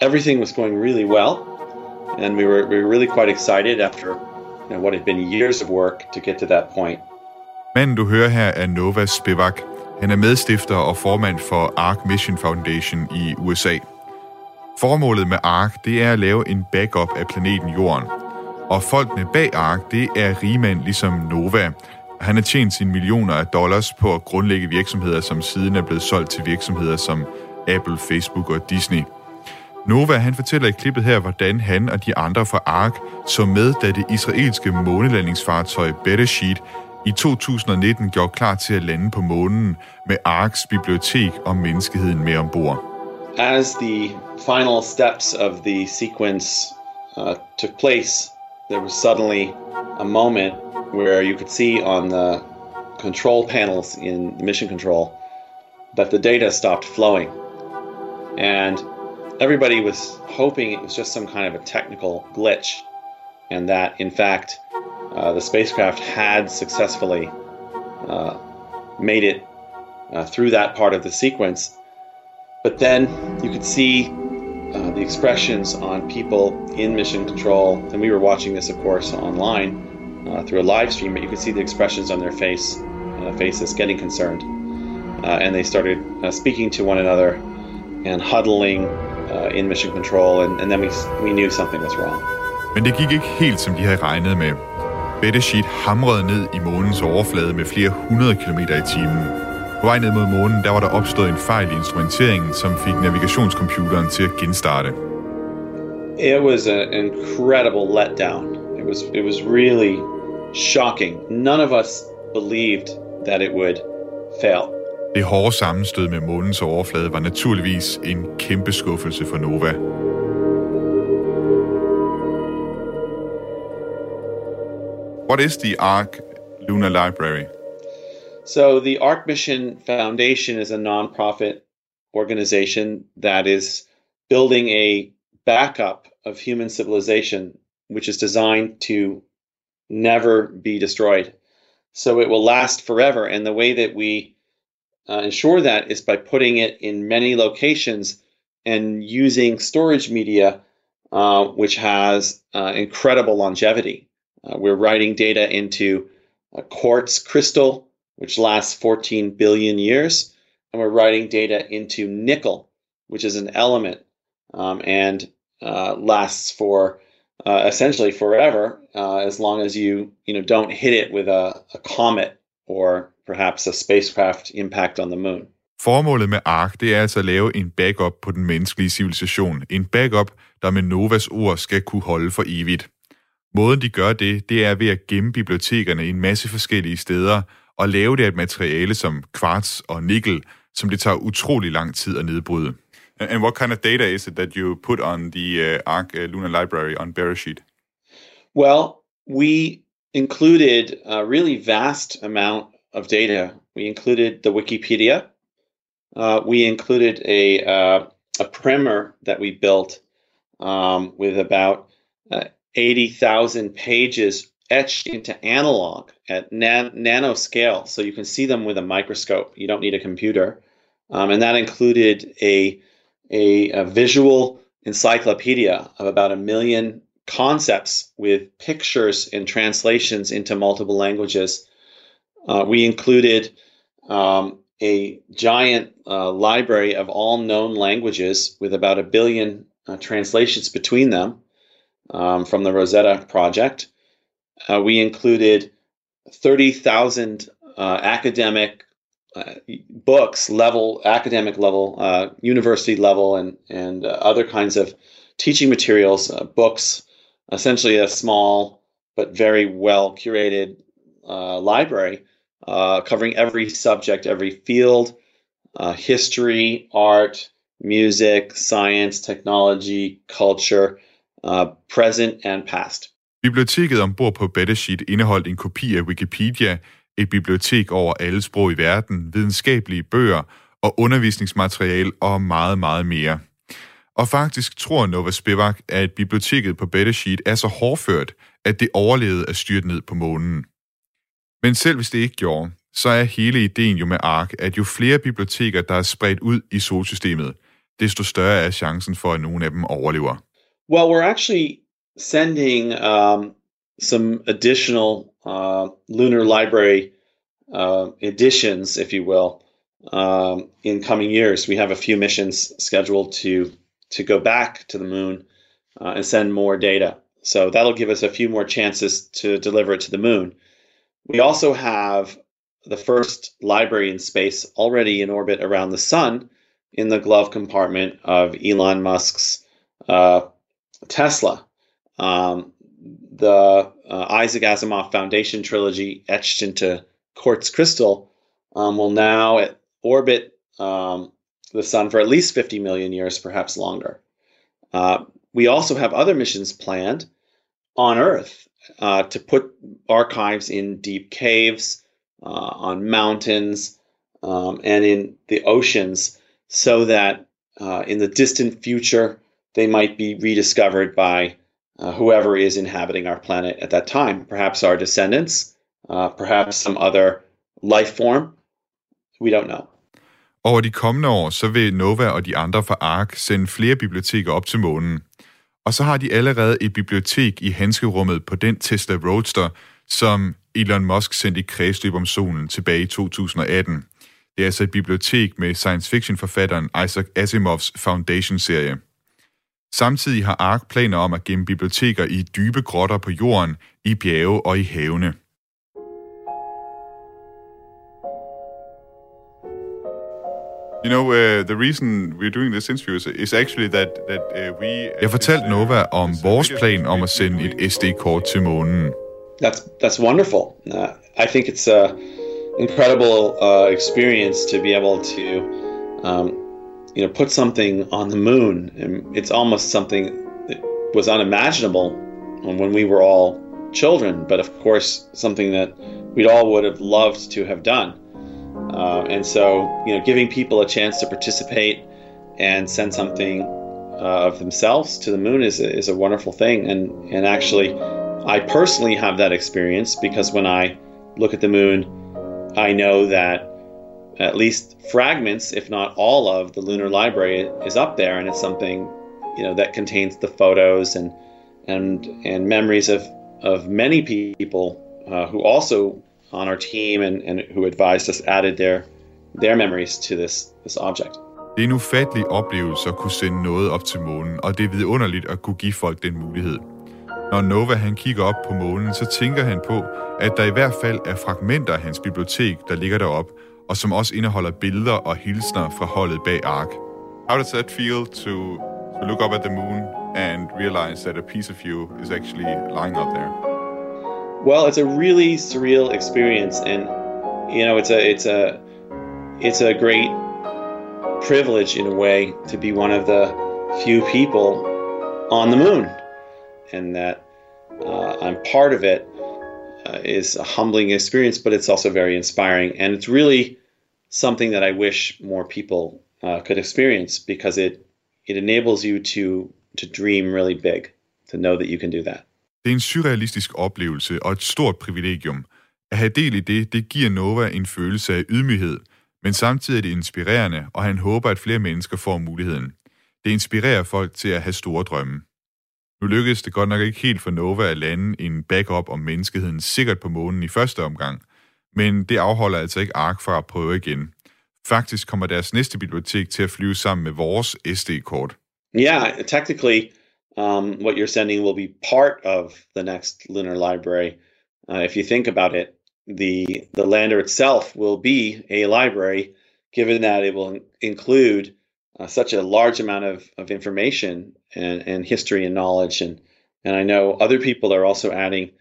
everything was going really well. And we were, we were really quite excited after you know, what had been years of work to get to that point. Manden, du hører her, er Nova Spivak. Han er medstifter og formand for Ark Mission Foundation i USA. Formålet med Ark, det er at lave en backup af planeten Jorden. Og folkene bag Ark, det er rigmænd ligesom Nova. Han har tjent sine millioner af dollars på at grundlægge virksomheder, som siden er blevet solgt til virksomheder som Apple, Facebook og Disney. Nova han fortæller i klippet her, hvordan han og de andre fra Ark så med, da det israelske månelandingsfartøj Bereshit i 2019 gjorde klar til at lande på månen med Arks bibliotek og menneskeheden med ombord. As the final steps of the sequence uh, took place, there was suddenly a moment where you could see on the control panels in the mission control that the data stopped flowing. And everybody was hoping it was just some kind of a technical glitch and that, in fact, uh, the spacecraft had successfully uh, made it uh, through that part of the sequence. But then you could see uh, the expressions on people in mission control, and we were watching this, of course, online uh, through a live stream. But you could see the expressions on their face, uh, faces, getting concerned, and they started speaking to one another and huddling in mission control, and, and then we we knew something was wrong. Men det gik ikke helt, som de havde regnet med. Betashit hamrede ned i månens overflade med flere hundrede kilometer i timen. På vej ned mod månen, der var der opstået en fejl i instrumenteringen, som fik navigationscomputeren til at genstarte. It was an incredible letdown. It was it was really shocking. None of us believed that it would fail. Det hårde sammenstød med månens overflade var naturligvis en kæmpe skuffelse for Nova. What is the ARC Lunar Library? So, the ARC Mission Foundation is a nonprofit organization that is building a backup of human civilization, which is designed to never be destroyed. So, it will last forever. And the way that we uh, ensure that is by putting it in many locations and using storage media, uh, which has uh, incredible longevity. Uh, we're writing data into a quartz crystal, which lasts 14 billion years, and we're writing data into nickel, which is an element um, and uh, lasts for uh, essentially forever, uh, as long as you you know don't hit it with a, a comet or perhaps a spacecraft impact on the moon. Formålet med ARK, det er altså at lave en backup på den menneskelige civilisation. En backup, der med Novas ord skal kunne holde for evigt. Måden de gør det, det er ved at gemme bibliotekerne i en masse forskellige steder og lave det af et materiale som kvarts og nikkel, som det tager utrolig lang tid at nedbryde. And what kind of data is it that you put on the uh, ARC uh, Lunar Library on Beresheet? Well, we included a really vast amount of data. We included the Wikipedia. Uh, we included a uh, a primer that we built um, with about uh, eighty thousand pages etched into analog at nan- nanoscale, so you can see them with a microscope. You don't need a computer, um, and that included a, a a visual encyclopedia of about a million concepts with pictures and translations into multiple languages. Uh, we included um, a giant uh, library of all known languages with about a billion uh, translations between them um, from the Rosetta Project. Uh, we included 30,000 uh, academic uh, books, level, academic level, uh, university level, and, and other kinds of teaching materials, books, essentially a small but very well curated library uh, covering every subject, every field uh, history, art, music, science, technology, culture, uh, present and past. Biblioteket ombord på Bettersheet indeholdt en kopi af Wikipedia, et bibliotek over alle sprog i verden, videnskabelige bøger og undervisningsmateriale og meget, meget mere. Og faktisk tror Nova Spivak, at biblioteket på Bettersheet er så hårdført, at det overlevede at styrte ned på månen. Men selv hvis det ikke gjorde, så er hele ideen jo med ARK, at jo flere biblioteker, der er spredt ud i solsystemet, desto større er chancen for, at nogle af dem overlever. Well, we're actually sending um, some additional uh, lunar library uh, editions, if you will, um, in coming years. We have a few missions scheduled to to go back to the moon uh, and send more data. So that'll give us a few more chances to deliver it to the moon. We also have the first library in space already in orbit around the sun in the glove compartment of Elon Musk's uh, Tesla. Um, the uh, Isaac Asimov Foundation trilogy, etched into quartz crystal, um, will now orbit um, the sun for at least 50 million years, perhaps longer. Uh, we also have other missions planned on Earth uh, to put archives in deep caves, uh, on mountains, um, and in the oceans, so that uh, in the distant future they might be rediscovered by uh, whoever is inhabiting our planet at that time. Perhaps our descendants, uh, perhaps some other life form. We don't know. Over de kommende år, så vil Nova og de andre fra ARK sende flere biblioteker op til månen. Og så har de allerede et bibliotek i handskerummet på den Tesla Roadster, som Elon Musk sendte i kredsløb om solen tilbage i 2018. Det er altså et bibliotek med science fiction-forfatteren Isaac Asimovs Foundation-serie. Samtidig har ARK planer om at gemme biblioteker i dybe grotter på jorden, i bjerge og i havene. You know, uh, the reason we're doing this interview is, is actually that, that uh, we... Uh, Jeg fortalte Nova om vores plan om at sende et SD-kort til månen. That's that's wonderful. Uh, I think it's a incredible uh, experience to be able to, um, you know, put something on the moon. And it's almost something that was unimaginable when we were all children, but of course something that we'd all would have loved to have done. Uh, and so, you know, giving people a chance to participate and send something uh, of themselves to the moon is a, is a wonderful thing. And and actually, I personally have that experience because when I look at the moon, I know that at least fragments, if not all of the lunar library, is up there, and it's something you know that contains the photos and and and memories of of many people uh, who also on our team and, and who advised us added their their memories to this this object. Det er en ufattelig oplevelse at kunne sende noget op til månen, og det er vidunderligt at kunne give folk den mulighed. Når Nova han kigger op på månen, så tænker han på, at der i hvert fald er fragmenter af hans bibliotek, der ligger derop, og som også indeholder billeder og hilsner fra holdet bag Ark. How does that feel to, to look up at the moon and realize that a piece of you is actually lying up there? Well, it's a really surreal experience, and you know, it's a it's a it's a great privilege in a way to be one of the few people on the moon, and that uh, I'm part of it uh, is a humbling experience, but it's also very inspiring, and it's really something that I wish more people uh, could experience because it it enables you to to dream really big, to know that you can do that. Det er en surrealistisk oplevelse og et stort privilegium. At have del i det, det giver Nova en følelse af ydmyghed, men samtidig er det inspirerende, og han håber, at flere mennesker får muligheden. Det inspirerer folk til at have store drømme. Nu lykkedes det godt nok ikke helt for Nova at lande en backup om menneskeheden sikkert på månen i første omgang, men det afholder altså ikke ARK fra at prøve igen. Faktisk kommer deres næste bibliotek til at flyve sammen med vores SD-kort. Yeah, technically, um, what you're sending will be part of the next lunar library. Uh, if you think about it, the the lander itself will be a library, given that it will include uh, such a large amount of, of information and, and history and knowledge. And and I know other people are also adding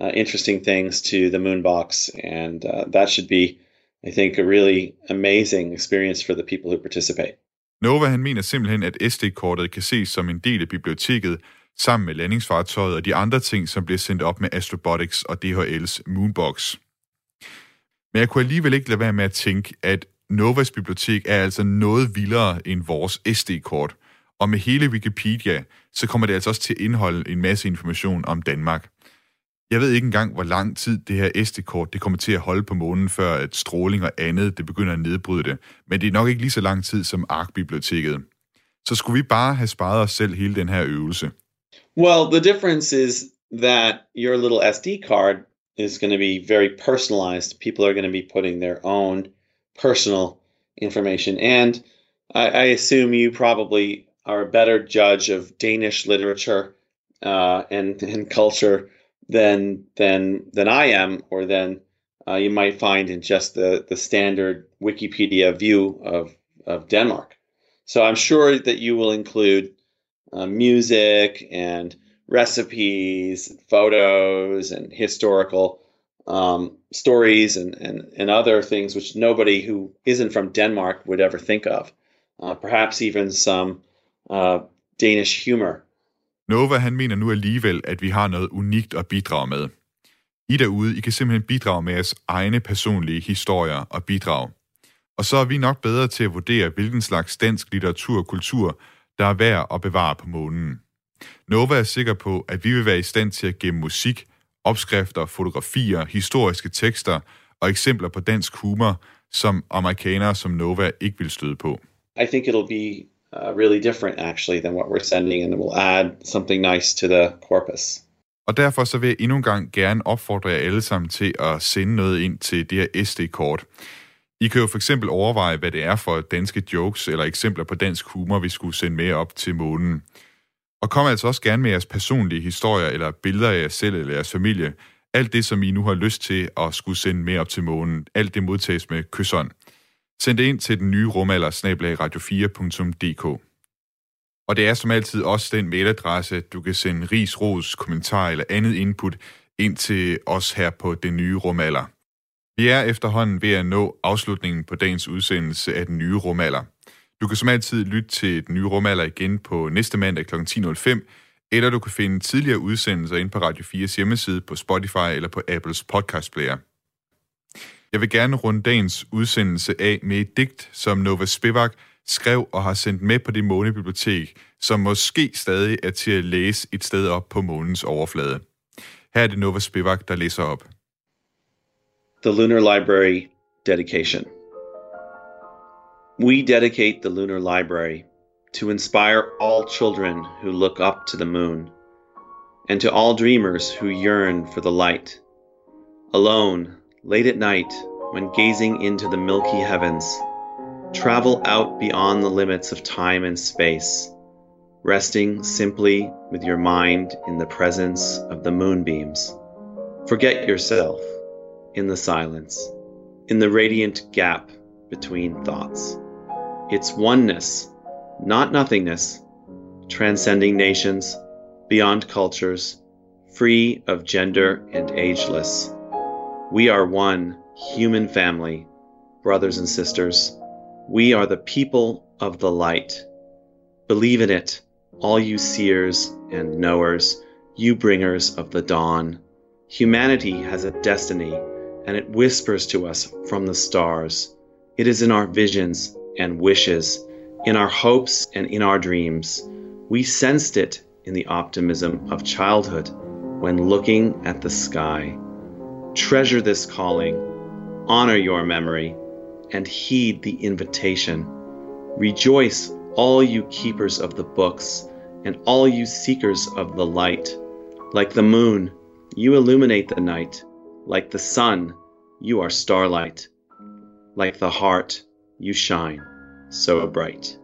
uh, interesting things to the Moonbox, and uh, that should be, I think, a really amazing experience for the people who participate. Nova han mener simpelthen, at SD-kortet kan ses som en del af biblioteket, sammen med landingsfartøjet og de andre ting, som bliver sendt op med Astrobotics og DHL's Moonbox. Men jeg kunne alligevel ikke lade være med at tænke, at Novas bibliotek er altså noget vildere end vores SD-kort. Og med hele Wikipedia, så kommer det altså også til at indeholde en masse information om Danmark. Jeg ved ikke engang, hvor lang tid det her SD-kort det kommer til at holde på månen, før at stråling og andet det begynder at nedbryde det. Men det er nok ikke lige så lang tid som ARK-biblioteket. Så skulle vi bare have sparet os selv hele den her øvelse. Well, the difference is that your little SD card is going to be very personalized. People are going to be putting their own personal information. And I, I assume you probably are a better judge of Danish literature uh, and, and culture than than than I am, or than uh, you might find in just the the standard Wikipedia view of of Denmark. So I'm sure that you will include uh, music and recipes, photos, and historical um, stories and, and, and other things which nobody who isn't from Denmark would ever think of. Uh, perhaps even some uh, Danish humor. Nova han mener nu alligevel, at vi har noget unikt at bidrage med. I derude, I kan simpelthen bidrage med jeres egne personlige historier og bidrag. Og så er vi nok bedre til at vurdere, hvilken slags dansk litteratur og kultur, der er værd at bevare på månen. Nova er sikker på, at vi vil være i stand til at gemme musik, opskrifter, fotografier, historiske tekster og eksempler på dansk humor, som amerikanere som Nova ikke vil støde på. I think it'll be uh, really different actually than what we're sending, and it will add something nice to the corpus. Og derfor så vil jeg endnu en gang gerne opfordre jer alle sammen til at sende noget ind til det her SD-kort. I kan jo for eksempel overveje, hvad det er for danske jokes eller eksempler på dansk humor, vi skulle sende med op til månen. Og kom altså også gerne med jeres personlige historier eller billeder af jer selv eller jeres familie. Alt det, som I nu har lyst til at skulle sende med op til månen, alt det modtages med kysseren. Send det ind til den nye rumalder, radio4.dk. Og det er som altid også den mailadresse, du kan sende ris, ros, kommentar eller andet input ind til os her på den nye rumalder. Vi er efterhånden ved at nå afslutningen på dagens udsendelse af den nye rumalder. Du kan som altid lytte til den nye rumalder igen på næste mandag kl. 10.05, eller du kan finde tidligere udsendelser ind på Radio 4's hjemmeside på Spotify eller på Apples podcast player. Jeg vil gerne runde dagens udsendelse af med et digt, som Nova Spivak skrev og har sendt med på det månebibliotek, som måske stadig er til at læse et sted op på månens overflade. Her er det Nova Spivak, der læser op. The Lunar Library Dedication. We dedicate the Lunar Library to inspire all children who look up to the moon, and to all dreamers who yearn for the light. Alone, late at night, when gazing into the milky heavens, travel out beyond the limits of time and space, resting simply with your mind in the presence of the moonbeams. Forget yourself in the silence. in the radiant gap between thoughts. It's oneness, not nothingness, transcending nations, beyond cultures, free of gender and ageless. We are one human family, brothers and sisters. We are the people of the light. Believe in it, all you seers and knowers, you bringers of the dawn. Humanity has a destiny, and it whispers to us from the stars. It is in our visions and wishes, in our hopes and in our dreams. We sensed it in the optimism of childhood when looking at the sky. Treasure this calling, honor your memory, and heed the invitation. Rejoice, all you keepers of the books, and all you seekers of the light. Like the moon, you illuminate the night. Like the sun, you are starlight. Like the heart, you shine so bright.